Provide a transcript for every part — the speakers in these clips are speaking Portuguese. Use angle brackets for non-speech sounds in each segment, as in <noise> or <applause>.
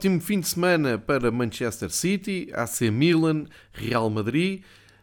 Ótimo fim de semana para Manchester City, AC Milan, Real Madrid.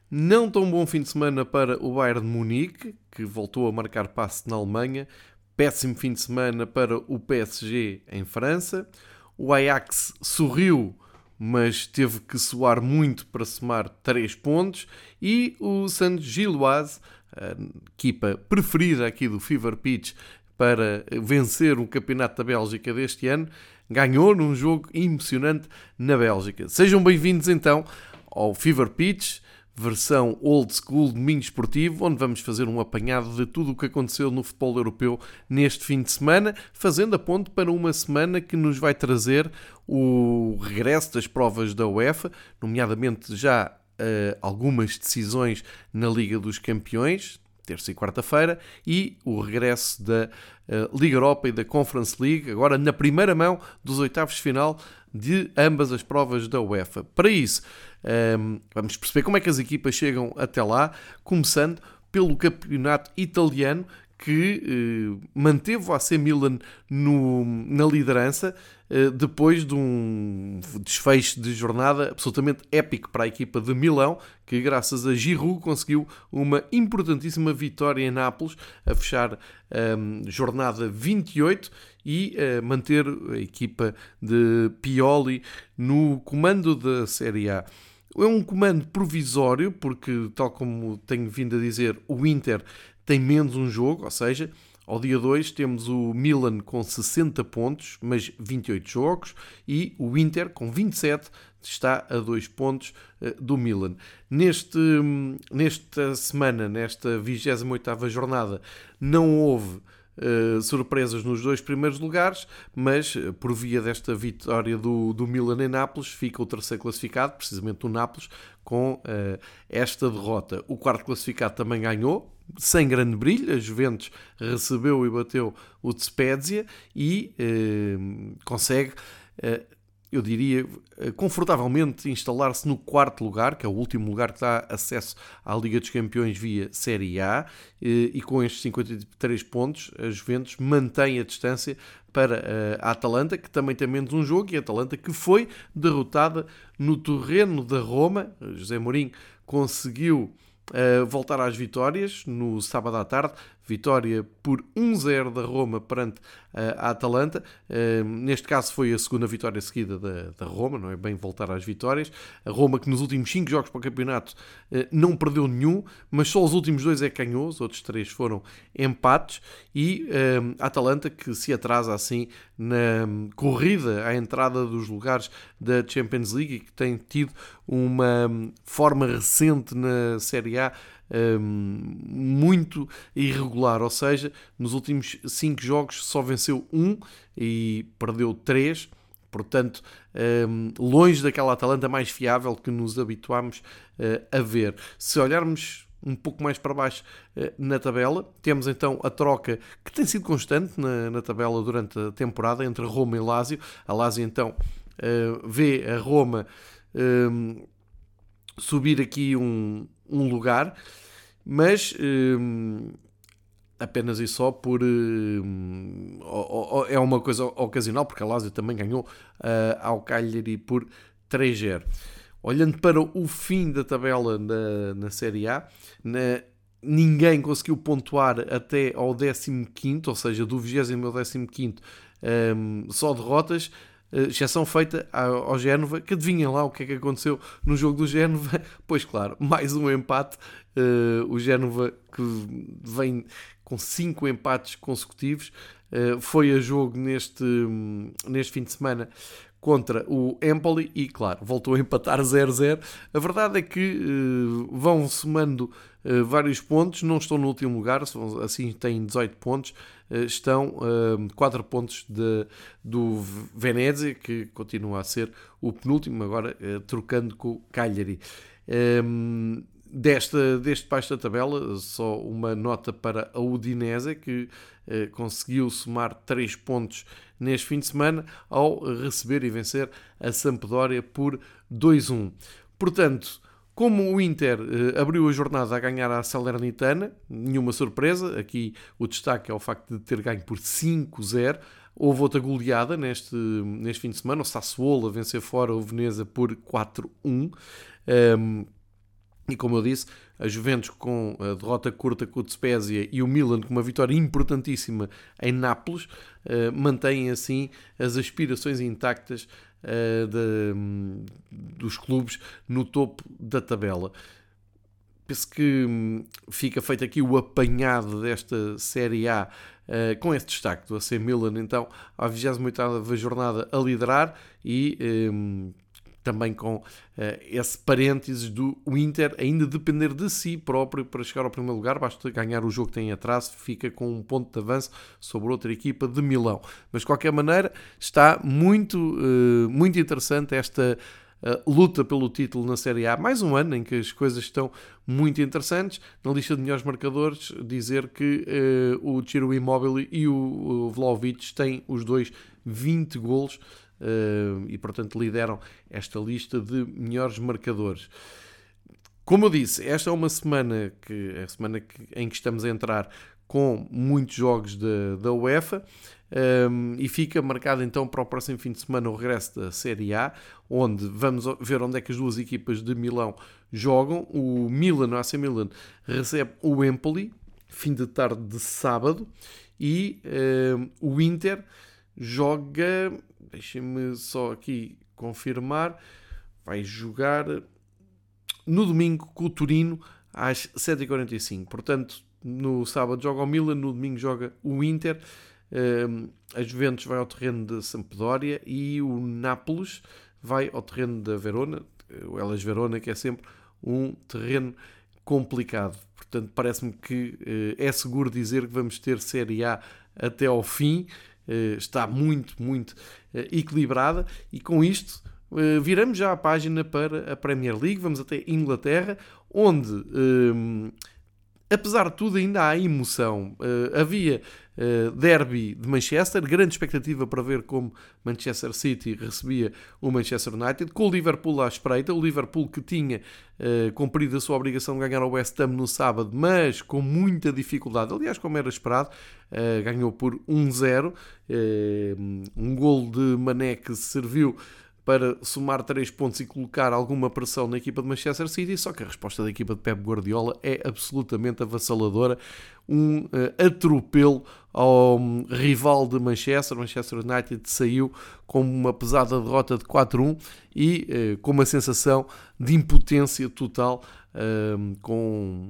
Não tão bom fim de semana para o Bayern de Munique, que voltou a marcar passe na Alemanha. Péssimo fim de semana para o PSG em França. O Ajax sorriu, mas teve que suar muito para somar 3 pontos. E o Santos Gilloise, a equipa preferida aqui do Fever Pitch para vencer o Campeonato da Bélgica deste ano, ganhou num jogo emocionante na Bélgica. Sejam bem-vindos então ao Fever Pitch, versão old school domingo esportivo, onde vamos fazer um apanhado de tudo o que aconteceu no futebol europeu neste fim de semana, fazendo a ponte para uma semana que nos vai trazer o regresso das provas da UEFA, nomeadamente já uh, algumas decisões na Liga dos Campeões, terça e quarta-feira, e o regresso da uh, Liga Europa e da Conference League, agora na primeira mão dos oitavos de final de ambas as provas da UEFA. Para isso, um, ehm, vamos perceber como é que as equipas chegam até lá, começando pelo campeonato italiano, que eh, manteve o AC Milan no, na liderança eh, depois de um desfecho de jornada absolutamente épico para a equipa de Milão, que graças a Giroud conseguiu uma importantíssima vitória em Nápoles, a fechar ehm, jornada 28 e uh, manter a equipa de Pioli no comando da Série A. É um comando provisório, porque, tal como tenho vindo a dizer, o Inter tem menos um jogo, ou seja, ao dia 2 temos o Milan com 60 pontos, mas 28 jogos, e o Inter com 27 está a 2 pontos eh, do Milan. Neste, nesta semana, nesta 28ª jornada, não houve Uh, surpresas nos dois primeiros lugares, mas uh, por via desta vitória do, do Milan em Nápoles, fica o terceiro classificado, precisamente o Nápoles, com uh, esta derrota. O quarto classificado também ganhou, sem grande brilho. A Juventus recebeu e bateu o Spezia e eh, consegue, eh, eu diria, eh, confortavelmente instalar-se no quarto lugar, que é o último lugar que dá acesso à Liga dos Campeões via Série A, eh, e com estes 53 pontos, a Juventus mantém a distância para eh, a Atalanta, que também tem menos um jogo, e a Atalanta que foi derrotada no terreno da Roma. José Mourinho conseguiu voltar às vitórias no sábado à tarde. Vitória por 1-0 da Roma perante uh, a Atalanta. Uh, neste caso foi a segunda vitória seguida da, da, Roma, não é bem voltar às vitórias. A Roma que nos últimos 5 jogos para o campeonato não perdeu nenhum, mas só os últimos dois é que ganhou, os outros três foram empates. E a Atalanta que se atrasa assim na corrida à entrada dos lugares da Champions League e que tem tido uma um, forma recente na Série A um, muito irregular, ou seja, nos últimos 5 jogos só venceu um e perdeu 3. Portanto, um, longe daquela Atalanta mais fiável que nos habituámos uh, a ver. Se olharmos um pouco mais para baixo uh, na tabela, temos então a troca que tem sido constante na, na tabela durante a temporada entre Roma e Lazio. A Lazio então uh, vê a Roma subir aqui um, um lugar, mas hum, apenas e só por. Hum, é uma coisa ocasional, porque a Lazio também ganhou uh, ao Cagliari por 3-0. Olhando para o fim da tabela na, na Série A, na, ninguém conseguiu pontuar até ao 15, ou seja, do 20 ao 15, um, só derrotas. Eh, exceção feita ao Génova, que adivinha lá o que é que aconteceu no jogo do Génova. <laughs> Pois claro, mais um empate. Uh, o Génova que vem com cinco empates consecutivos. Uh, foi a jogo neste, neste fim de semana contra o Empoli e, claro, voltou a empatar 0-0. A verdade é que uh, vão somando uh, vários pontos, não estão no último lugar, assim têm 18 pontos, uh, estão uh, 4 pontos de, do Venezia, que continua a ser o penúltimo, agora trocando com o Cagliari. Um, desta, deste baixo da tabela, só uma nota para a Udinese, que eh, conseguiu somar 3 pontos neste fim de semana ao receber e vencer a Sampdoria por 2-1. Portanto, como o Inter eh, abriu a jornada a ganhar a Salernitana, nenhuma surpresa, aqui o destaque é o facto de ter ganho por 5-0 Houve outra goleada neste, neste fim de semana, o Sassuolo a vencer fora o Veneza por 4-1. Um, e como eu disse, a Juventus com a derrota curta com o Spezia e o Milan com uma vitória importantíssima em Nápoles, uh, mantêm assim as aspirações intactas uh, de, dos clubes no topo da tabela. Penso que hum, fica feito aqui o apanhado desta Série A uh, com esse destaque do AC Milan, então, à 28ª jornada a liderar e um, também com uh, esse parênteses do Inter ainda depender de si próprio para chegar ao primeiro lugar, basta ganhar o jogo que tem atrás, fica com um ponto de avanço sobre outra equipa de Milão. Mas de qualquer maneira está muito, uh, muito interessante esta uh, luta pelo título na Série A. Mais um ano em que as coisas estão muito interessantes. Na lista de melhores marcadores, dizer que o Ciro Immobile e o, o Vlaovic têm os dois 20 golos e, portanto, lideram esta lista de melhores marcadores. Como eu disse, esta é uma semana que é a semana que, em que estamos a entrar com muitos jogos da, da UEFA um, e fica marcado então para o próximo fim de semana o regresso da Série A, onde vamos ver onde é que as duas equipas de Milão jogam. O Milan, o AC Milan, recebe o Empoli, fim de tarde de sábado, e um, o Inter joga Deixem-me só aqui confirmar. Vai jogar no domingo com o Turino às 7h45. Portanto, no sábado joga o Milan, no domingo joga o Inter. A Juventus vai ao terreno de Sampdoria e o Nápoles vai ao terreno da Verona, o Elas Verona, que é sempre um terreno complicado. Portanto, parece-me que eh, é seguro dizer que vamos ter Série A até ao fim. Eh, está muito, muito eh, equilibrada e com isto eh, viramos já a página para a Premier League, vamos até Inglaterra, onde apesar de tudo, ainda há emoção. Uh, havia uh, derby de Manchester, grande expectativa para ver como Manchester City recebia o Manchester United, com o Liverpool à espreita. O Liverpool que tinha uh, cumprido a sua obrigação de ganhar ao West Ham no sábado, mas com muita dificuldade. Aliás, como era esperado, ganhou por 1-0. um gol de Mané que serviu para somar 3 pontos e colocar alguma pressão na equipa de Manchester City, só que a resposta da equipa de Pep Guardiola é absolutamente avassaladora. Um uh, atropelo ao um, rival de Manchester. Manchester United saiu com uma pesada derrota de 4-1 e uh, com uma sensação de impotência total, com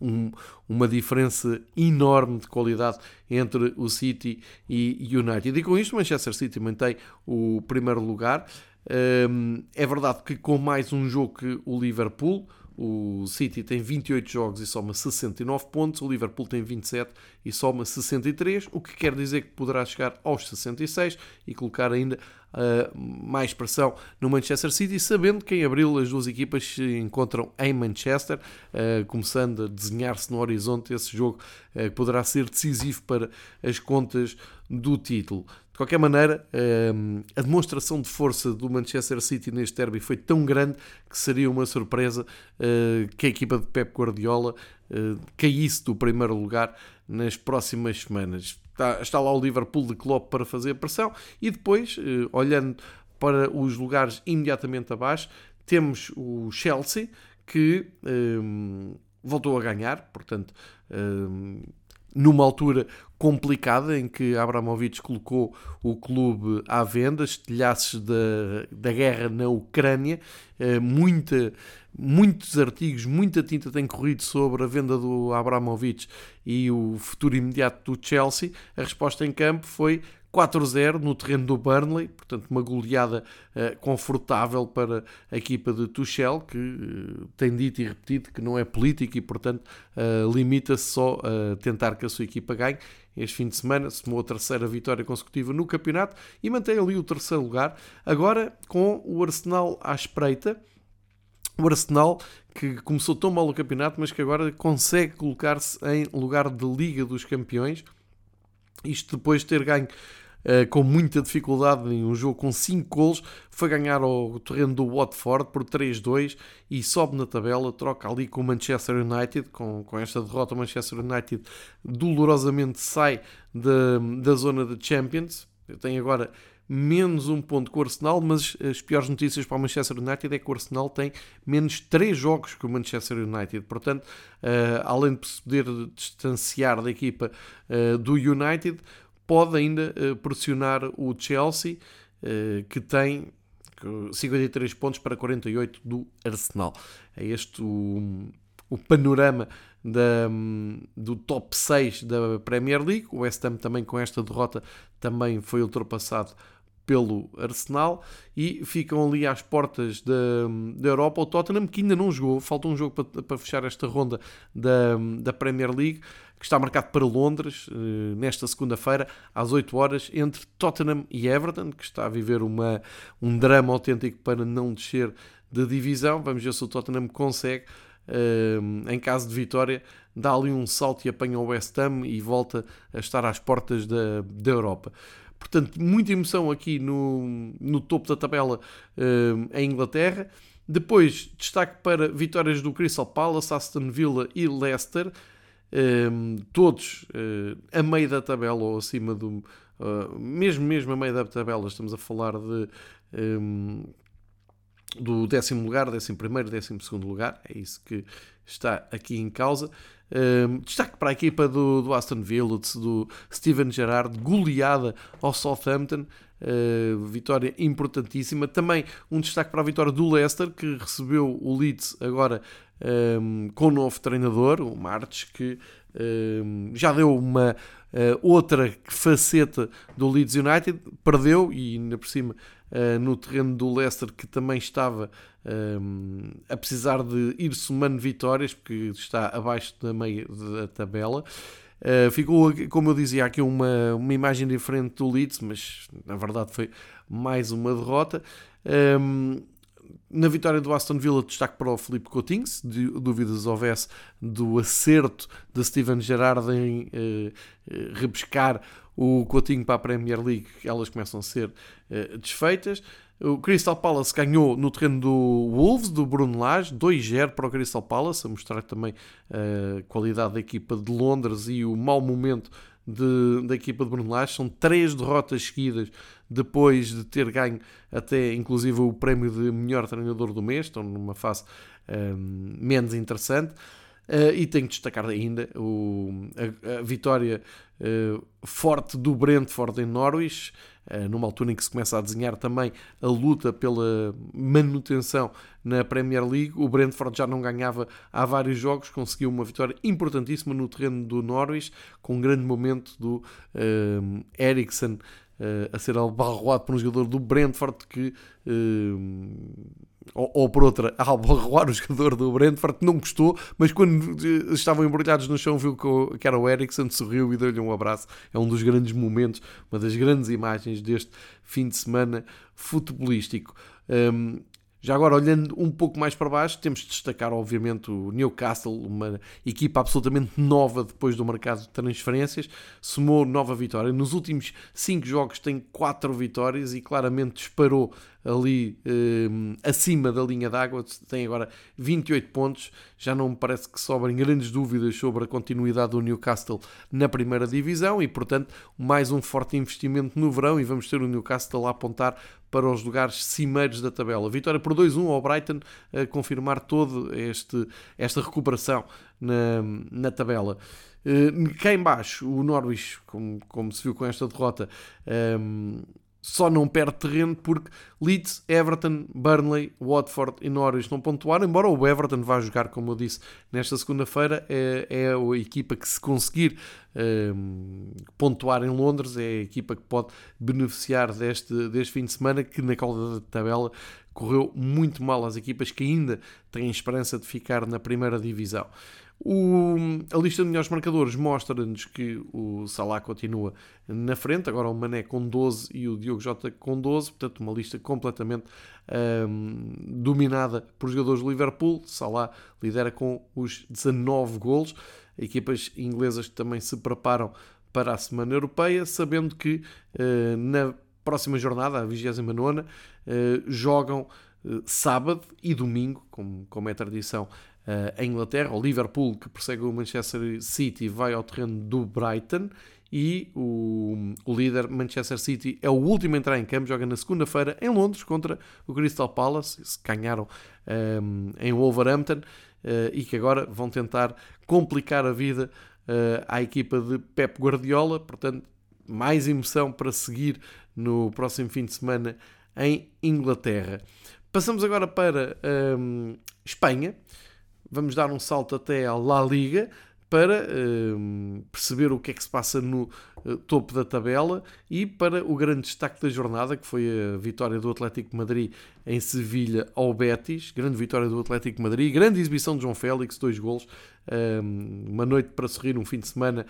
um, uma diferença enorme de qualidade entre o City e United. E com isto, o Manchester City mantém o primeiro lugar. Um, é verdade que com mais um jogo que o Liverpool, o City tem 28 jogos e soma 69 pontos, o Liverpool tem 27 e soma 63, o que quer dizer que poderá chegar aos 66 e colocar ainda uh, mais pressão no Manchester City, sabendo que em abril as duas equipas se encontram em Manchester, uh, começando a desenhar-se no horizonte esse jogo uh, que poderá ser decisivo para as contas do título. De qualquer maneira, ehm, a demonstração de força do Manchester City neste derby foi tão grande que seria uma surpresa eh, que a equipa de Pep Guardiola eh, caísse do primeiro lugar nas próximas semanas. Está, lá o Liverpool de Klopp para fazer pressão e depois, eh, olhando para os lugares imediatamente abaixo, temos o Chelsea que ehm, voltou a ganhar, portanto ehm, numa altura complicada em que Abramovich colocou o clube à venda, estilhaços da, da guerra na Ucrânia, eh, muita, muitos artigos, muita tinta tem corrido sobre a venda do Abramovich e o futuro imediato do Chelsea. A resposta em campo foi 4-0 no terreno do Burnley, portanto uma goleada uh, confortável para a equipa de Tuchel, que uh, tem dito e repetido que não é político e portanto uh, limita-se só a tentar que a sua equipa ganhe. Este fim de semana somou a terceira vitória consecutiva no campeonato e mantém ali o terceiro lugar, agora com o Arsenal à espreita. O Arsenal que começou tão mal o campeonato, mas que agora consegue colocar-se em lugar de Liga dos Campeões. Isto depois de ter ganho uh, com muita dificuldade em um jogo com 5 gols, foi ganhar ao terreno do Watford por 3-2 e sobe na tabela, troca ali com o Manchester United, com, com esta derrota o Manchester United dolorosamente sai da, da zona de Champions, tem agora menos um ponto com o Arsenal, mas as piores notícias para o Manchester United é que o Arsenal tem menos 3 jogos que o Manchester United. Portanto, uh, além de se poder distanciar da equipa uh, do United, pode ainda uh, pressionar o Chelsea, que tem 53 pontos para 48 do Arsenal. É este o, o panorama da, do top 6 da Premier League. O West Ham também com esta derrota também foi ultrapassado pelo Arsenal e ficam ali às portas da, da Europa. O Tottenham, que ainda não jogou, falta um jogo para, para fechar esta ronda da, da Premier League, que está marcado para Londres eh, nesta segunda-feira, às 8 horas, entre Tottenham e Everton, que está a viver uma, um drama autêntico para não descer da divisão. Vamos ver se o Tottenham consegue. Eh, em caso de vitória, dá ali um salto e apanha o West Ham e volta a estar às portas da, da Europa. Portanto, muita emoção aqui no, no topo da tabela uh, em Inglaterra. Depois, destaque para vitórias do Crystal Palace, Aston Villa e Leicester. Um, todos uh, a meio da tabela ou acima do. Uh, mesmo, mesmo a meio da tabela, estamos a falar de. Um, do décimo lugar, décimo primeiro, décimo segundo lugar, é isso que está aqui em causa. Um, destaque para a equipa do, do Aston Villa, do Steven Gerrard, goleada ao Southampton, uh, vitória importantíssima. Também um destaque para a vitória do Leicester, que recebeu o Leeds agora um, com o novo treinador, o Martes, que um, já deu uma uh, outra faceta do Leeds United, perdeu e ainda por cima uh, no terreno do Leicester, que também estava um, a precisar de ir somando vitórias, porque está abaixo da meia da tabela. Uh, ficou, como eu dizia, aqui uma, uma imagem diferente do Leeds, mas na verdade foi mais uma derrota. Um, na vitória do Aston Villa, destaque para o Felipe Coutinho, se dúvidas houvesse do acerto de Steven Gerrard em uh, repescar o Coutinho para a Premier League, elas começam a ser uh, desfeitas. O Crystal Palace ganhou no terreno do Wolves, do Bruno Lage, 2-0 para o Crystal Palace, a mostrar também a qualidade da equipa de Londres e o mau momento de, da equipa de Bruno Lage. São três derrotas seguidas depois de ter ganho até inclusive o prémio de melhor treinador do mês, estão numa fase um, menos interessante. Uh, e tenho que destacar ainda o, a, a vitória uh, forte do Brentford em Norwich, numa altura em que se começa a desenhar também a luta pela manutenção na Premier League. O Brentford já não ganhava há vários jogos, conseguiu uma vitória importantíssima no terreno do Norwich, com um grande momento do uh, Eriksen a ser albarroado por um jogador do Brentford que ou, ou, por outra, <laughs> a albarroar o jogador do Brentford, não gostou, mas quando eh, estavam embrulhados no chão viu que era o Ericsson, sorriu e deu-lhe um abraço. É um dos grandes momentos, uma das grandes imagens deste fim de semana futebolístico. Um, já agora, olhando um pouco mais para baixo, temos de destacar, obviamente, o Newcastle, uma equipa absolutamente nova depois do mercado de transferências, somou nova vitória. Nos últimos 5 jogos tem 4 vitórias e claramente disparou ali eh, acima da linha d'água, tem agora 28 pontos. Já não me parece que sobrem grandes dúvidas sobre a continuidade do Newcastle na primeira divisão e, portanto, mais um forte investimento no verão e vamos ter o Newcastle a apontar para os lugares cimeiros da tabela. Vitória por 2-1 ao Brighton a confirmar toda esta recuperação na, na tabela. Uh, cá em baixo, o Norwich, como, como se viu com esta derrota, um, só não perde terreno porque Leeds, Everton, Burnley, Watford e Norwich não pontuaram, embora o Everton vá jogar, como eu disse, nesta segunda-feira, é, é a equipa que se conseguir um, pontuar em Londres, é a equipa que pode beneficiar deste, deste fim de semana, que na cauda da tabela correu muito mal às equipas que ainda têm esperança de ficar na primeira divisão. O, a lista de melhores marcadores mostra-nos que o Salah continua na frente, agora o Mané com 12 e o Diogo Jota com 12, portanto uma lista completamente um, dominada por jogadores do Liverpool. Salah lidera com os 19 golos. Equipas inglesas que também se preparam para a Semana Europeia, sabendo que uh, na próxima jornada, a 29, uh, jogam uh, sábado e domingo, como, como é tradição uh, em Inglaterra. O Liverpool, que persegue o Manchester City, vai ao terreno do Brighton e o, o líder Manchester City é o último a entrar em campo, joga na segunda-feira em Londres contra o Crystal Palace, se ganharam um, em Wolverhampton uh, e que agora vão tentar complicar a vida uh, à equipa de Pep Guardiola, portanto mais emoção para seguir no próximo fim de semana em Inglaterra. Passamos agora para um, Espanha. Vamos dar um salto até à La Liga para um, perceber o que é que se passa no uh, topo da tabela e para o grande destaque da jornada, que foi a vitória do Atlético Madrid em Sevilha ao Betis. Grande vitória do Atlético Madrid, grande exibição de João Félix, dois golos. Um, uma noite para sorrir, um fim de semana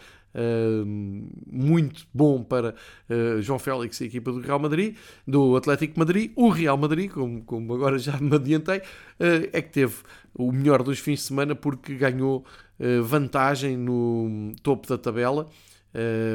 muito bom para uh, João Félix e a equipa do Real Madrid, do Atlético Madrid. O Real Madrid, como, como agora já me adiantei, uh, é que teve o melhor dos fins de semana porque ganhou uh, vantagem no topo da tabela,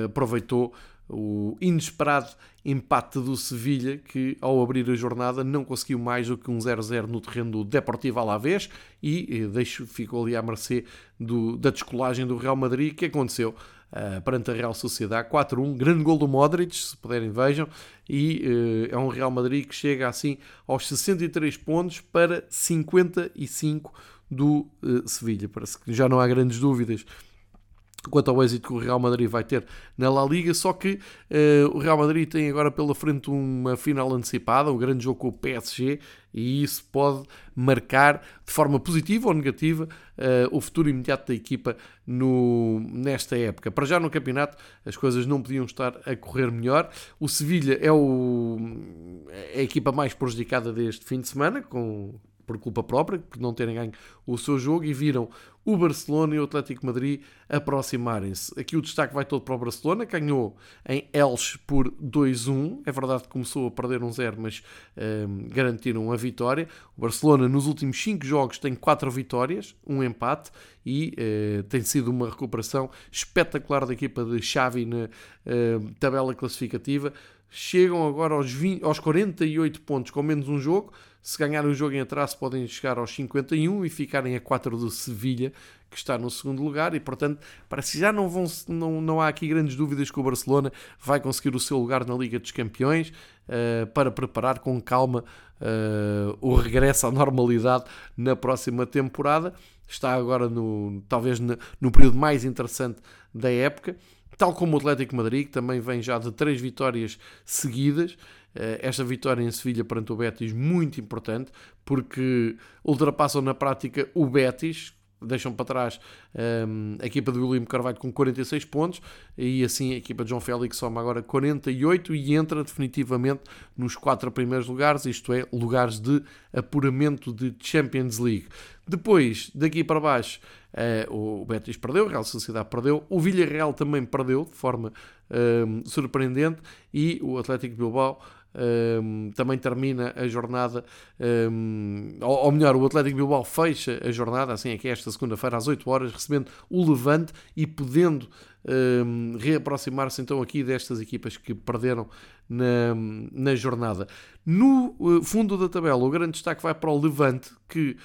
aproveitou o inesperado empate do Sevilha, que ao abrir a jornada não conseguiu mais do que um 0-0 no terreno do Deportivo Alavés e eh, deixo, ficou ali à mercê do, da descolagem do Real Madrid, que aconteceu uh, perante a Real Sociedade. 4-1, grande gol do Modric, se puderem vejam, e uh, é um Real Madrid que chega assim aos 63 pontos para 55 do uh, Sevilha. Parece que já não há grandes dúvidas quanto ao êxito que o Real Madrid vai ter na La Liga, só que uh, o Real Madrid tem agora pela frente uma final antecipada, um grande jogo com o PSG, e isso pode marcar de forma positiva ou negativa uh, o futuro imediato da equipa no, nesta época. Para já no campeonato as coisas não podiam estar a correr melhor. O Sevilha é, o, é a equipa mais prejudicada deste fim de semana, com por culpa própria, por não terem ganho o seu jogo, e viram o Barcelona e o Atlético Madrid aproximarem-se. Aqui o destaque vai todo para o Barcelona, ganhou em Elche por 2-1. É verdade que começou a perder um 0, mas um, garantiram a vitória. O Barcelona nos últimos 5 jogos tem 4 vitórias, um empate e uh, tem sido uma recuperação espetacular da equipa de Xavi na uh, tabela classificativa. Chegam agora aos, 20, aos 48 pontos com menos um jogo se ganharem o jogo em atraso, podem chegar aos 51 e ficarem a 4 do Sevilha, que está no segundo lugar. E, portanto, parece que já não, vão, não, não há aqui grandes dúvidas que o Barcelona vai conseguir o seu lugar na Liga dos Campeões uh, para preparar com calma uh, o regresso à normalidade na próxima temporada. Está agora, no, talvez, no, no período mais interessante da época tal como o Atlético Madrid, que também vem já de três vitórias seguidas. Eh, esta vitória em Sevilha perante o Betis muito importante, porque ultrapassam na prática o Betis, deixam para trás um, ehm, a equipa do William Carvalho com 46 pontos e assim a equipa de João Félix soma agora 48 e entra definitivamente nos quatro primeiros lugares, isto é, lugares de apuramento de Champions League. Depois, daqui para baixo, uh, o Betis perdeu, a Real Sociedade perdeu, o Villarreal também perdeu de forma um, ehm, surpreendente e o Atlético Bilbao um, também termina a jornada, um, ou, ou, melhor, o Atlético Bilbao fecha a jornada, assim é que é esta segunda-feira às 8 horas, recebendo o Levante e podendo um, reaproximar-se então aqui destas equipas que perderam na, na jornada. No uh, fundo da tabela, o grande destaque vai para o Levante, que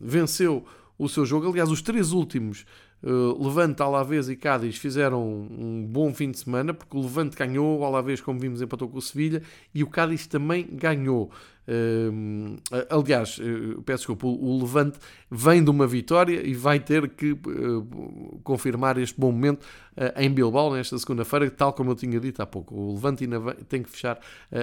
venceu o seu jogo. Aliás, os três últimos Uh, Levante, Alavés e Cádiz fizeram um bom fim de semana, porque o Levante ganhou, o Alavés, como vimos, empatou com o Sevilha e o Cádiz também ganhou. Uh, aliás, uh, peço desculpa, o Levante vem de uma vitória e vai ter que uh, confirmar este bom momento em Bilbao nesta segunda-feira, tal como eu tinha dito há pouco. O Levante ainda tem que fechar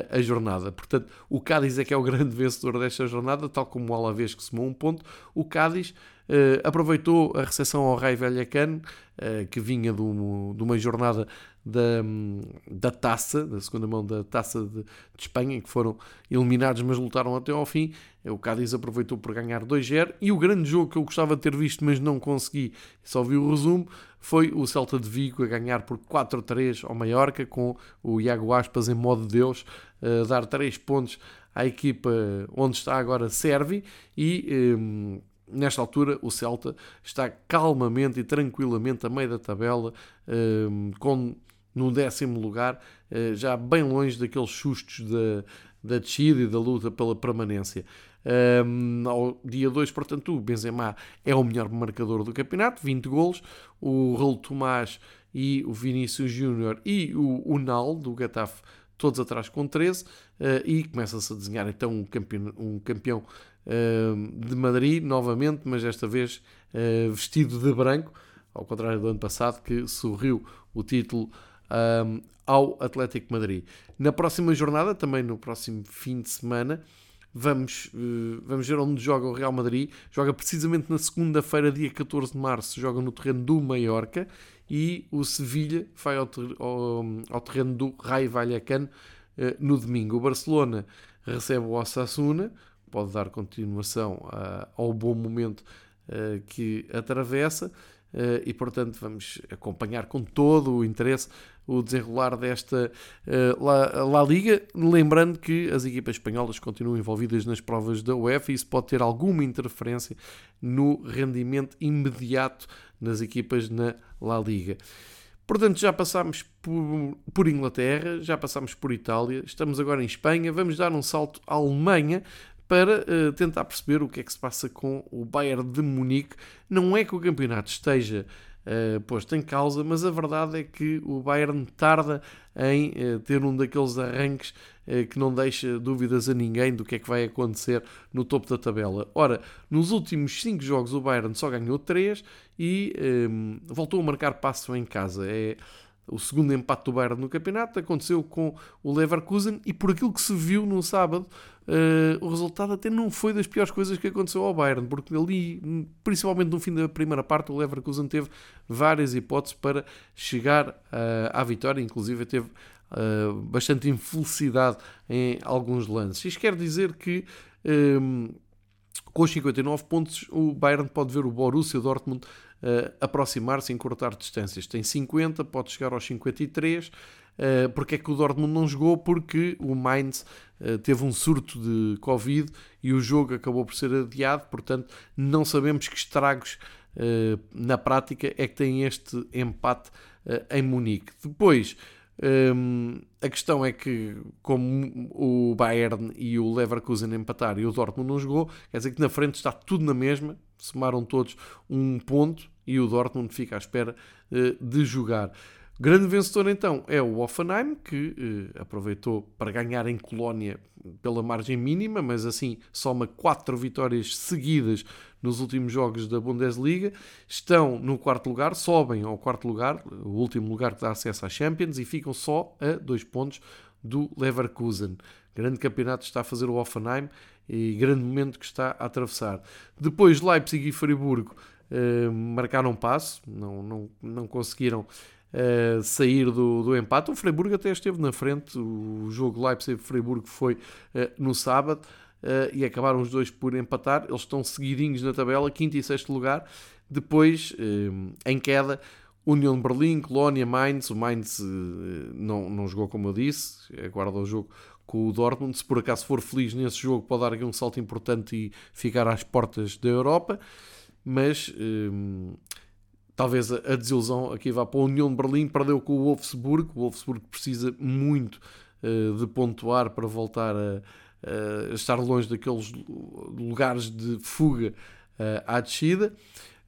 a jornada. Portanto, o Cádiz é que é o grande <laughs> vencedor desta jornada, tal como o Alavés que somou um ponto. O Cádiz Uh, aproveitou a recepção ao Rei Velhacano, uh, que vinha de, um, de, uma jornada da, da taça, da segunda mão da taça de, de, Espanha, em que foram eliminados, mas lutaram até ao fim. Eh, o Cádiz aproveitou por ganhar 2-0. E o grande jogo que eu gostava de ter visto, mas não consegui, só vi o resumo, foi o Celta de Vigo a ganhar por 4-3 ao Mallorca, com o Iago Aspas em modo de Deus, a dar 3 pontos à equipa onde está agora Servi e. Um, Nesta altura, o Celta está calmamente e tranquilamente a meio da tabela, ehm, com, no décimo lugar, eh, já bem longe daqueles sustos da, da descida e da luta pela permanência. um, ao dia 2, portanto, o Benzema é o melhor marcador do campeonato, 20 golos, o Raul Tomás e o Vinícius Júnior e o Unal do Getafe todos atrás com 13 uh, e começa-se a desenhar então um campeão, um campeão de Madrid novamente, mas desta vez uh, vestido de branco, ao contrário do ano passado que sorriu o título ao Atlético Madrid. Na próxima jornada, também no próximo fim de semana, vamos, uh, vamos ver onde joga o Real Madrid. Joga precisamente na segunda-feira, dia 14 de março, joga no terreno do Mallorca e o Sevilha vai ao, ao, ao terreno do Raio Vallecano uh, no domingo. O Barcelona recebe o Osasuna, pode dar continuação uh, ao bom momento que atravessa. Uh, e portanto vamos acompanhar com todo o interesse o desenrolar desta La, La, Liga, lembrando que as equipas espanholas continuam envolvidas nas provas da UEFA e isso pode ter alguma interferência no rendimento imediato das equipas na La Liga. Portanto, já passámos por, por, Inglaterra, já passámos por Itália, estamos agora em Espanha, vamos dar um salto à Alemanha para uh, tentar perceber o que é que se passa com o Bayern de Munique. Não é que o campeonato esteja uh, posto em causa, mas a verdade é que o Bayern tarda em uh, ter um daqueles arranques que não deixa dúvidas a ninguém do que é que vai acontecer no topo da tabela. Ora, nos últimos 5 jogos o Bayern só ganhou 3 e um, voltou a marcar passo em casa. É o segundo empate do Bayern no campeonato aconteceu com o Leverkusen e por aquilo que se viu no sábado, uh, o resultado até não foi das piores coisas que aconteceu ao Bayern, porque ali, principalmente no fim da primeira parte, o Leverkusen teve várias hipóteses para chegar uh, à vitória, inclusive teve uh, bastante infelicidade em alguns lances. Isto quer dizer que um, com os 59 pontos o Bayern pode ver o Borussia Dortmund aproximar-se, encurtar distâncias. Tem 50, pode chegar aos 53. Uh, porque é que o Dortmund não jogou? Porque o Mainz uh, teve um surto de Covid e o jogo acabou por ser adiado, portanto não sabemos que estragos uh, na prática é que tem este empate em Munique. Depois, a questão é que, como o Bayern e o Leverkusen empataram e o Dortmund não jogou, quer dizer que na frente está tudo na mesma, somaram todos um ponto e o Dortmund fica à espera de jogar. Grande vencedor então é o Offenheim, que uh, aproveitou para ganhar em Colónia pela margem mínima, mas assim soma quatro vitórias seguidas nos últimos jogos da Bundesliga. Estão no quarto lugar, sobem ao quarto lugar, o último lugar que dá acesso à Champions, e ficam só a dois pontos do Leverkusen. Grande campeonato está a fazer o Offenheim e grande momento que está a atravessar. Depois Leipzig e Friburgo uh, marcaram passo, não, não, não conseguiram sair do, do empate. O Freiburg até esteve na frente, o jogo Leipzig-Freiburg foi uh, no sábado. Uh, e acabaram os dois por empatar. Eles estão seguidinhos na tabela, quinto e sexto lugar. Depois, uh, em queda, União de Berlim, Colónia, Mainz. O Mainz uh, não, não jogou como eu disse, aguarda o jogo com o Dortmund. Se por acaso for feliz nesse jogo, pode dar aqui um salto importante e ficar às portas da Europa. Mas talvez a, desilusão aqui vá para a União de Berlim. Perdeu com o Wolfsburg. O Wolfsburg precisa muito de pontuar para voltar a uh, estar longe daqueles lugares de fuga uh, à descida.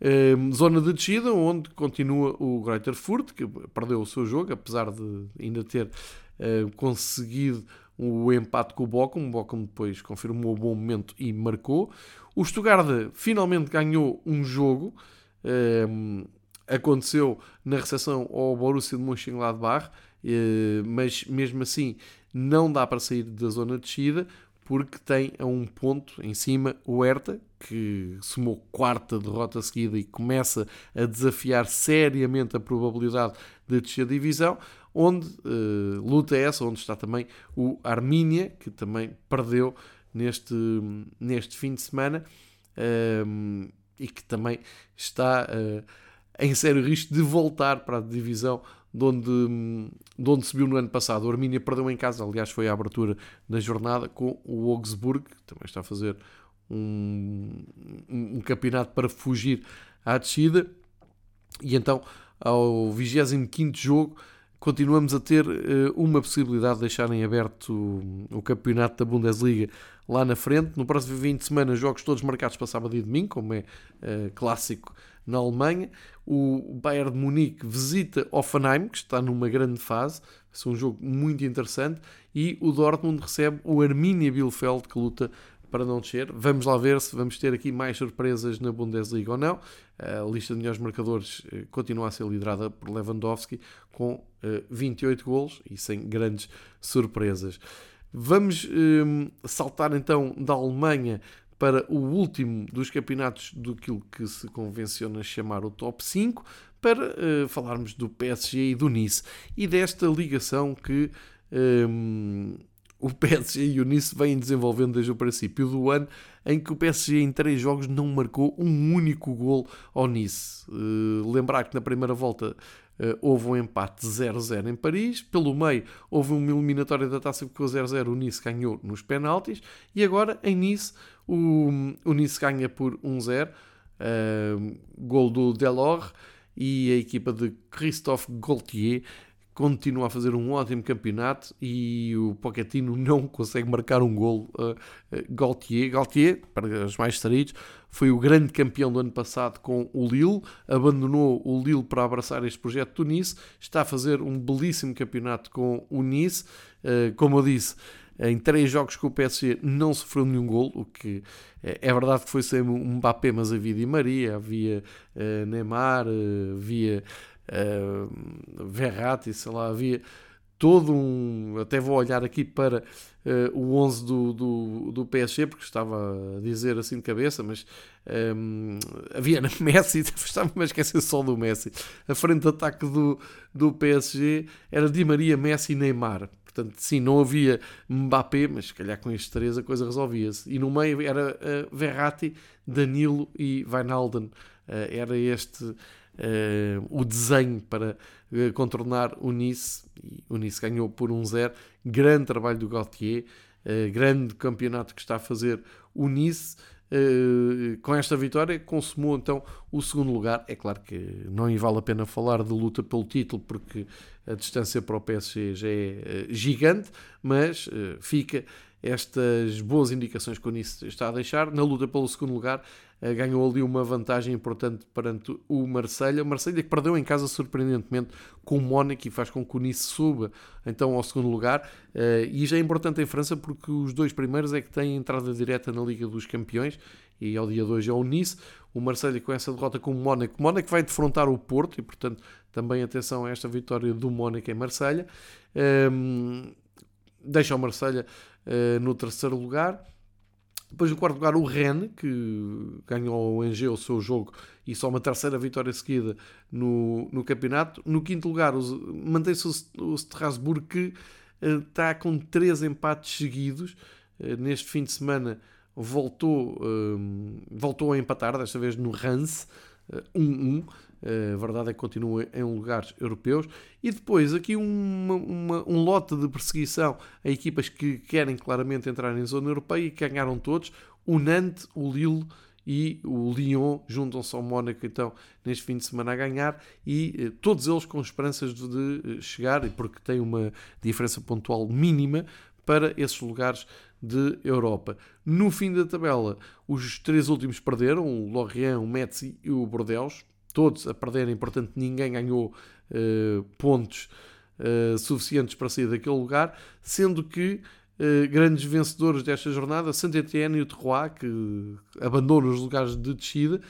Uh, zona de descida, onde continua o Greuther Furt, que perdeu o seu jogo, apesar de ainda ter uh, conseguido o empate com o Bochum. O Bochum depois confirmou o bom momento e marcou. O Stuttgart finalmente ganhou um jogo. Uh, aconteceu na recepção ao Borussia de Mönchengladbach, mas mesmo assim não dá para sair da zona de descida porque tem a um ponto em cima o Hertha, que somou quarta derrota seguida e começa a desafiar seriamente a probabilidade de descer a divisão, onde uh, luta essa, onde está também o Armínia, que também perdeu neste, neste fim de semana uh, e que também está em sério risco de voltar para a divisão de onde, de onde subiu no ano passado. O Armínia perdeu em casa, aliás, foi a abertura da jornada com o Augsburg, que também está a fazer um, um, campeonato para fugir à descida. E então, ao 25 jogo, continuamos a ter uh, uma possibilidade de deixarem aberto o, o, campeonato da Bundesliga lá na frente. No próximo 20 de semana, jogos todos marcados para sábado e domingo, como é uh, clássico na Alemanha. O Bayern de Munique visita Offenheim, que está numa grande fase. É um jogo muito interessante. E o Dortmund recebe o Arminia Bielefeld, que luta para não descer. Vamos lá ver se vamos ter aqui mais surpresas na Bundesliga ou não. A lista de melhores marcadores eh, continua a ser liderada por Lewandowski com 28 eh, golos e sem grandes surpresas. Vamos ehm, saltar então da Alemanha para o último dos campeonatos do que se convenciona chamar o top 5 para uh, falarmos do PSG e do Nice e desta ligação que um, ehm, o <laughs> PSG e o Nice vêm desenvolvendo desde o princípio do ano, em que o PSG em três jogos não marcou um único gol ao Nice. Uh, lembrar que na primeira volta houve um empate 0-0 em Paris, pelo meio houve uma eliminatória da taça que ficou 0-0, o Nice ganhou nos penaltis, e agora em Nice o, o Nice ganha por 1-0, uh, eh, gol do Delors, e a equipa de Christophe Gaultier continua a fazer um ótimo campeonato e o Pochettino não consegue marcar um gol. Uh, Gaultier, Gaultier, para os mais distraídos, foi o grande campeão do ano passado com o Lille, abandonou o Lille para abraçar este projeto do Nice, está a fazer um belíssimo campeonato com o Nice, uh, como eu disse, em três jogos com o PSG não sofreu nenhum gol, o que é, verdade que foi sempre um Mbappé, mas havia Di Maria, havia Neymar, havia uh, Verratti, sei lá, havia todo um. Até vou olhar aqui para uh, o 11 do, do, do PSG, porque estava a dizer assim de cabeça, mas um, havia <laughs> Messi, estava-me a esquecer só do Messi. A frente de ataque do, do PSG era Di Maria, Messi e Neymar. Portanto, sim, não havia Mbappé, mas se calhar com estes três a coisa resolvia-se. E no meio era uh, Verratti, Danilo e Wijnaldum. Uh, era este uh, o desenho para uh, contornar o Nice. E o Nice ganhou por 1-0. grande trabalho do Gaultier, uh, grande campeonato que está a fazer o Nice. com esta vitória, consumou então o segundo lugar. É claro que não vale a pena falar de luta pelo título, porque a distância para o PSG já é gigante, mas fica estas boas indicações que o Nice está a deixar. Na luta pelo segundo lugar, eh, ganhou ali uma vantagem importante perante o Marselha. Marselha que perdeu em casa surpreendentemente com o Mónaco e faz com que o Nice suba então ao segundo lugar. Eh, e já é importante em França porque os dois primeiros é que têm entrada direta na Liga dos Campeões e ao dia 2 é o Nice. O Marselha com essa derrota com o Mónaco. O Mónaco vai defrontar o Porto e portanto também atenção a esta vitória do Mónaco em Marselha. Um, deixa o Marselha uh, no terceiro lugar. Depois, no quarto lugar, o Rennes, que ganhou o Angers o seu jogo e só uma terceira vitória seguida no, no campeonato. No quinto lugar, mantém-se o, o Strasbourg, que uh, está com três empates seguidos. Uh, neste fim de semana voltou, voltou a empatar, desta vez no Reims, 1-1. Eh, a verdade é que continua em lugares europeus. E depois, aqui uma, uma, um lote de perseguição a equipas que querem claramente entrar em zona europeia e que ganharam todos. O Nantes, o Lille e o Lyon juntam-se ao Mónaco então neste fim de semana a ganhar e eh, todos eles com esperanças de, de eh, chegar, porque tem uma diferença pontual mínima para esses lugares de Europa. No fim da tabela, os três últimos perderam, o Lorient, o Metz e o Bordeaux, todos a perderem, portanto ninguém ganhou uh, pontos uh, suficientes para sair daquele lugar, sendo que uh, grandes vencedores desta jornada, Saint-Étienne e o Terroir, que abandonam os lugares de descida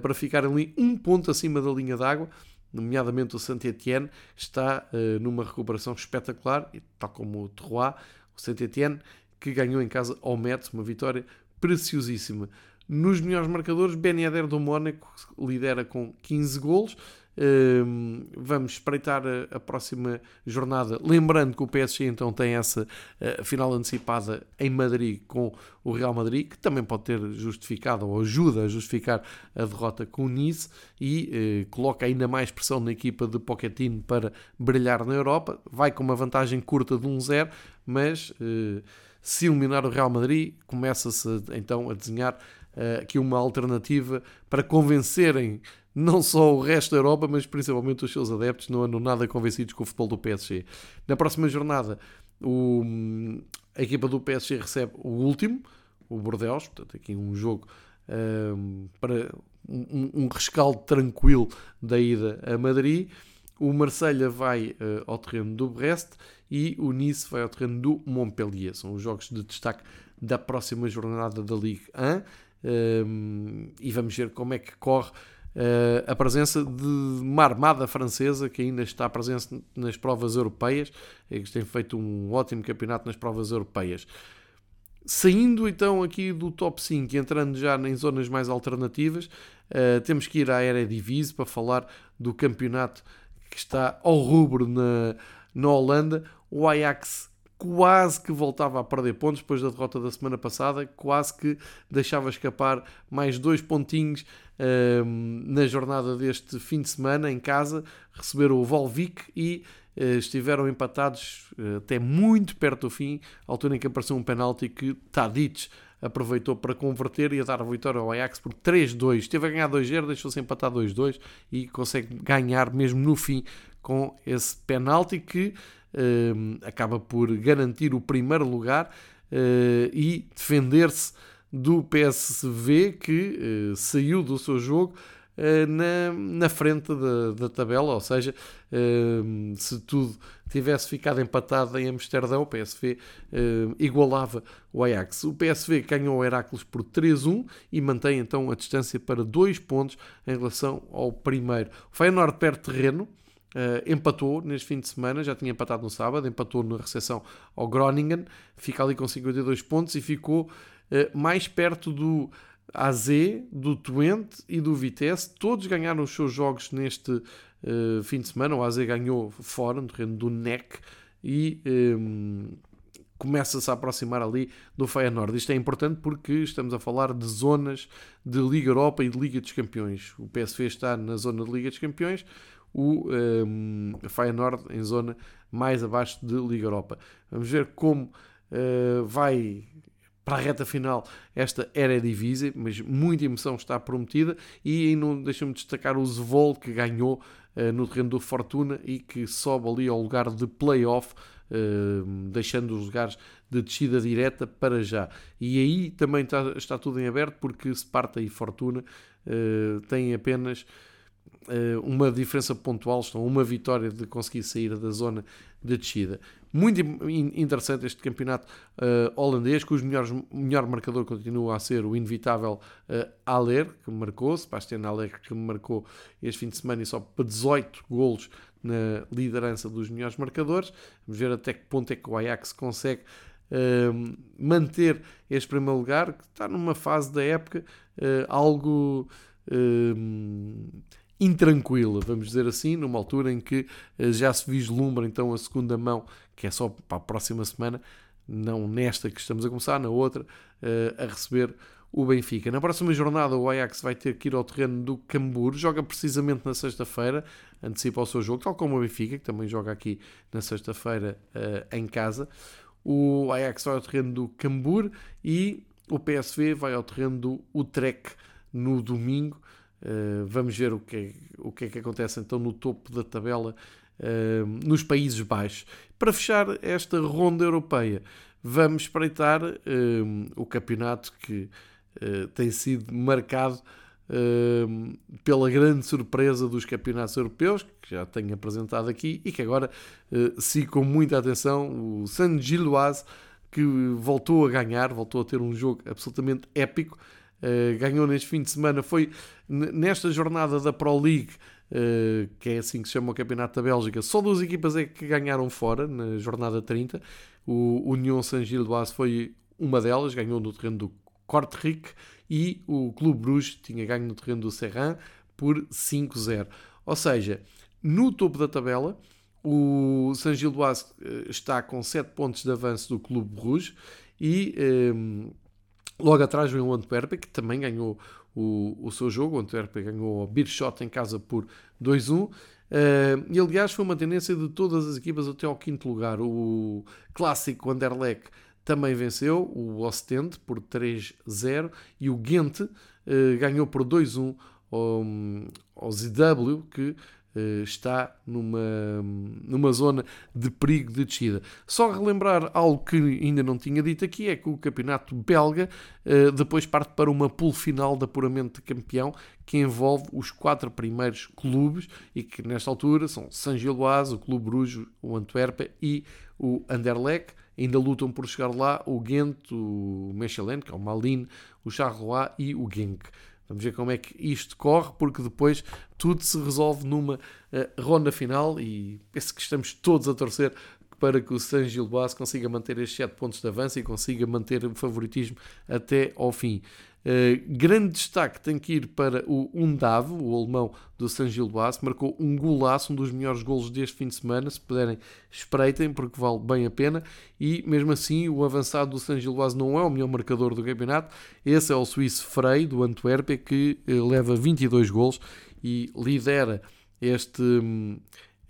para ficar ali um ponto acima da linha d'água, nomeadamente o Saint-Étienne, está numa recuperação espetacular, tal como o Terroir, o Saint-Étienne, que ganhou em casa ao Metz, uma vitória preciosíssima. Nos melhores marcadores, Ben Yedder do Mónaco lidera com 15 golos. Um, vamos espreitar a, a, próxima jornada. Lembrando que o PSG então tem essa uh, final antecipada em Madrid com o Real Madrid, que também pode ter justificado ou ajuda a justificar a derrota com o Nice e uh, coloca ainda mais pressão na equipa de Pochettino para brilhar na Europa. Vai com uma vantagem curta de 1-0, mas uh, se eliminar o Real Madrid, começa-se então a desenhar aqui uma alternativa para convencerem não só o resto da Europa, mas principalmente os seus adeptos não andam nada convencidos com o futebol do PSG. Na próxima jornada, o, a equipa do PSG recebe o último, o Bordeaux, portanto aqui um jogo um, para um, um, rescaldo tranquilo da ida a Madrid. O Marselha vai uh, ao terreno do Brest e o Nice vai ao terreno do Montpellier. São os jogos de destaque da próxima jornada da Ligue 1 e vamos ver como é que corre Uh, a presença de uma armada francesa que ainda está presente nas provas europeias e que tem feito um ótimo campeonato nas provas europeias. Saindo então aqui do top 5 e entrando já em zonas mais alternativas, uh, temos que ir à Eredivisie para falar do campeonato que está ao rubro na, na Holanda. O Ajax quase que voltava a perder pontos depois da derrota da semana passada, quase que deixava escapar mais dois pontinhos uh, na jornada deste fim de semana em casa, receberam o Volvic e uh, estiveram empatados uh, até muito perto do fim, à altura em que apareceu um penalti que Tadic aproveitou para converter e a dar a vitória ao Ajax por 3-2. Esteve a ganhar 2-0, deixou-se empatar 2-2 e consegue ganhar mesmo no fim com esse penalti que acaba por garantir o primeiro lugar uh, e defender-se do PSV que uh, saiu do seu jogo na, na frente da, da tabela, ou seja, se tudo tivesse ficado empatado em Amsterdão, o PSV igualava o Ajax. O PSV ganhou o Heracles por 3-1 e mantém então a distância para 2 pontos em relação ao primeiro. O Feyenoord perde terreno, Uh, empatou neste fim de semana, já tinha empatado no sábado, empatou na recepção ao Groningen, fica ali com 52 pontos e ficou uh, mais perto do AZ, do Twente e do Vitesse. Todos ganharam os seus jogos neste uh, fim de semana. O AZ ganhou fora, no terreno do NEC, e um, começa-se a aproximar ali do Feyenoord. Isto é importante porque estamos a falar de zonas de Liga Europa e de Liga dos Campeões. O PSV está na zona de Liga dos Campeões, o um, Feyenoord em zona mais abaixo de Liga Europa. Vamos ver como uh, vai para a reta final esta Eredivisie, mas muita emoção está prometida e não deixa-me destacar o Zwolle que ganhou uh, no terreno do Fortuna e que sobe ali ao lugar de playoff, uh, deixando os lugares de descida direta para já. E aí também está, está tudo em aberto porque Sparta e Fortuna uh, têm apenas uma diferença pontual, estão uma vitória de conseguir sair da zona de descida. Muito interessante este campeonato uh, holandês, cujo melhor, melhor marcador continua a ser o inevitável uh, Aller, que marcou, Sebastian Aller, que marcou este fim de semana e só para 18 golos na liderança dos melhores marcadores. Vamos ver até que ponto é que o Ajax consegue uh, manter este primeiro lugar, que está numa fase da época algo intranquila, vamos dizer assim, numa altura em que eh, já se vislumbra então a segunda mão, que é só para a próxima semana, não nesta que estamos a começar, na outra, eh, a receber o Benfica. Na próxima jornada o Ajax vai ter que ir ao terreno do Cambur, joga precisamente na sexta-feira, antecipa o seu jogo, tal como o Benfica, que também joga aqui na sexta-feira eh, em casa. O Ajax vai ao terreno do Cambur e o PSV vai ao terreno do Utrecht no domingo. Uh, vamos ver o que, é, o que é que acontece então no topo da tabela uh, nos Países Baixos. Para fechar esta ronda europeia, vamos espreitar uh, o campeonato que tem sido marcado pela grande surpresa dos campeonatos europeus, que já tenho apresentado aqui e que agora sigo com muita atenção, o San Gilloise, que voltou a ganhar, voltou a ter um jogo absolutamente épico. Uh, ganhou neste fim de semana. Foi nesta jornada da Pro League, uh, que é assim que se chama o Campeonato da Bélgica, só duas equipas é que ganharam fora na jornada 30. O Union Saint-Gilloise foi uma delas, ganhou no terreno do Kortrijk e o Clube Bruges tinha ganho no terreno do Serran por 5-0. Ou seja, no topo da tabela, o Saint-Gilloise eh, está com 7 pontos de avanço do Clube Bruges e um, Logo atrás vem o Antwerp, que também ganhou o, o seu jogo. O Antwerp ganhou o Beerschot em casa por 2-1. Uh, eh, e aliás, foi uma tendência de todas as equipas até ao quinto lugar. O clássico Anderlecht também venceu o Ostend por 3-0 e o Ghent uh, ganhou por 2-1 ao, ao ZW, que está numa, numa zona de perigo de descida. Só relembrar algo que ainda não tinha dito aqui: é que o campeonato belga uh, depois parte para uma pool final de apuramento de campeão que envolve os quatro primeiros clubes e que nesta altura são Saint-Gilloise, o Clube Bruges, o Antwerpen e o Anderlecht. Ainda lutam por chegar lá o Ghent, o Mechelen, que é o Malines, o Charleroi e o Genk. Vamos ver como é que isto corre, porque depois tudo se resolve numa uh, ronda final e penso que estamos todos a torcer para que o San Gilbás consiga manter estes 7 pontos de avanço e consiga manter o favoritismo até ao fim. Uh, grande destaque tem que ir para o Undavo, o alemão do San Gilbás, marcou um golaço, um dos melhores golos deste fim de semana, se puderem espreitem, porque vale bem a pena, e mesmo assim o avançado do San Gilbás não é o melhor marcador do campeonato, esse é o suíço Frey, do Antwerp, que uh, leva 22 golos e lidera este... Um,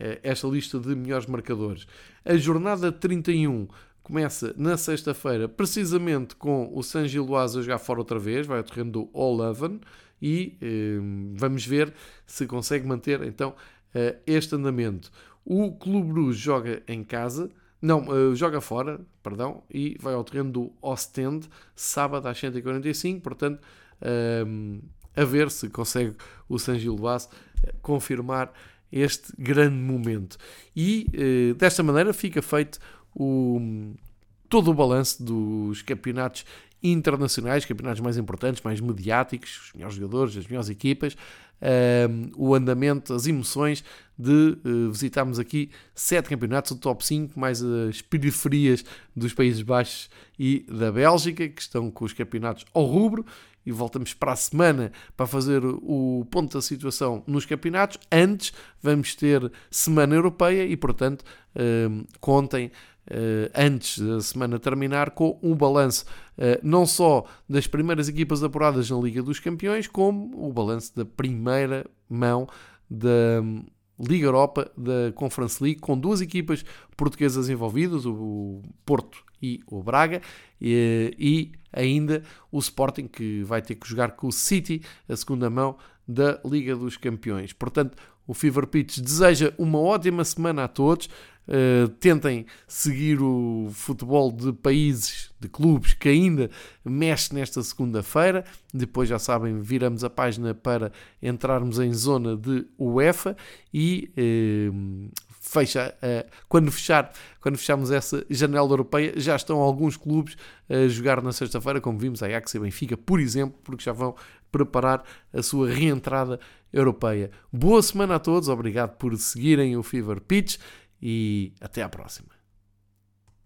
eh, esta lista de melhores marcadores. A jornada 31 começa na sexta-feira, precisamente com o San Giloise a jogar fora outra vez, vai ao terreno do All-Leven e eh, vamos ver se consegue manter então eh, este andamento. O Clube Bruges joga em casa, não, uh, joga fora, perdão, e vai ao terreno do Ostend, sábado às 145, portanto, uh, a ver se consegue o San Giloise confirmar este grande momento. E eh, desta maneira fica feito o, todo o balanço dos campeonatos internacionais, campeonatos mais importantes, mais mediáticos, os melhores jogadores, as melhores equipas, um, o andamento, as emoções de uh, visitarmos aqui sete campeonatos, o top 5, mais as periferias dos Países Baixos e da Bélgica, que estão com os campeonatos ao rubro, e voltamos para a semana para fazer o ponto da situação nos campeonatos. Antes vamos ter Semana Europeia e, portanto, um, contem Uh, antes da semana terminar, com um balanço uh, não só das primeiras equipas apuradas na Liga dos Campeões, como o balanço da primeira mão da Liga Europa, da Conference League, com duas equipas portuguesas envolvidas, o Porto e o Braga, e, e ainda o Sporting, que vai ter que jogar com o City, a segunda mão da Liga dos Campeões. Portanto, o Fever Pitch deseja uma ótima semana a todos. Uh, tentem seguir o futebol de países, de clubes que ainda mexe nesta segunda-feira. Depois, já sabem, viramos a página para entrarmos em zona de UEFA e uh, fecha, uh, quando, fechar, quando fecharmos essa janela europeia, já estão alguns clubes a jogar na sexta-feira, como vimos, a Ajax e Benfica, por exemplo, porque já vão preparar a sua reentrada europeia. Boa semana a todos, obrigado por seguirem o Fever Pitch e até à próxima.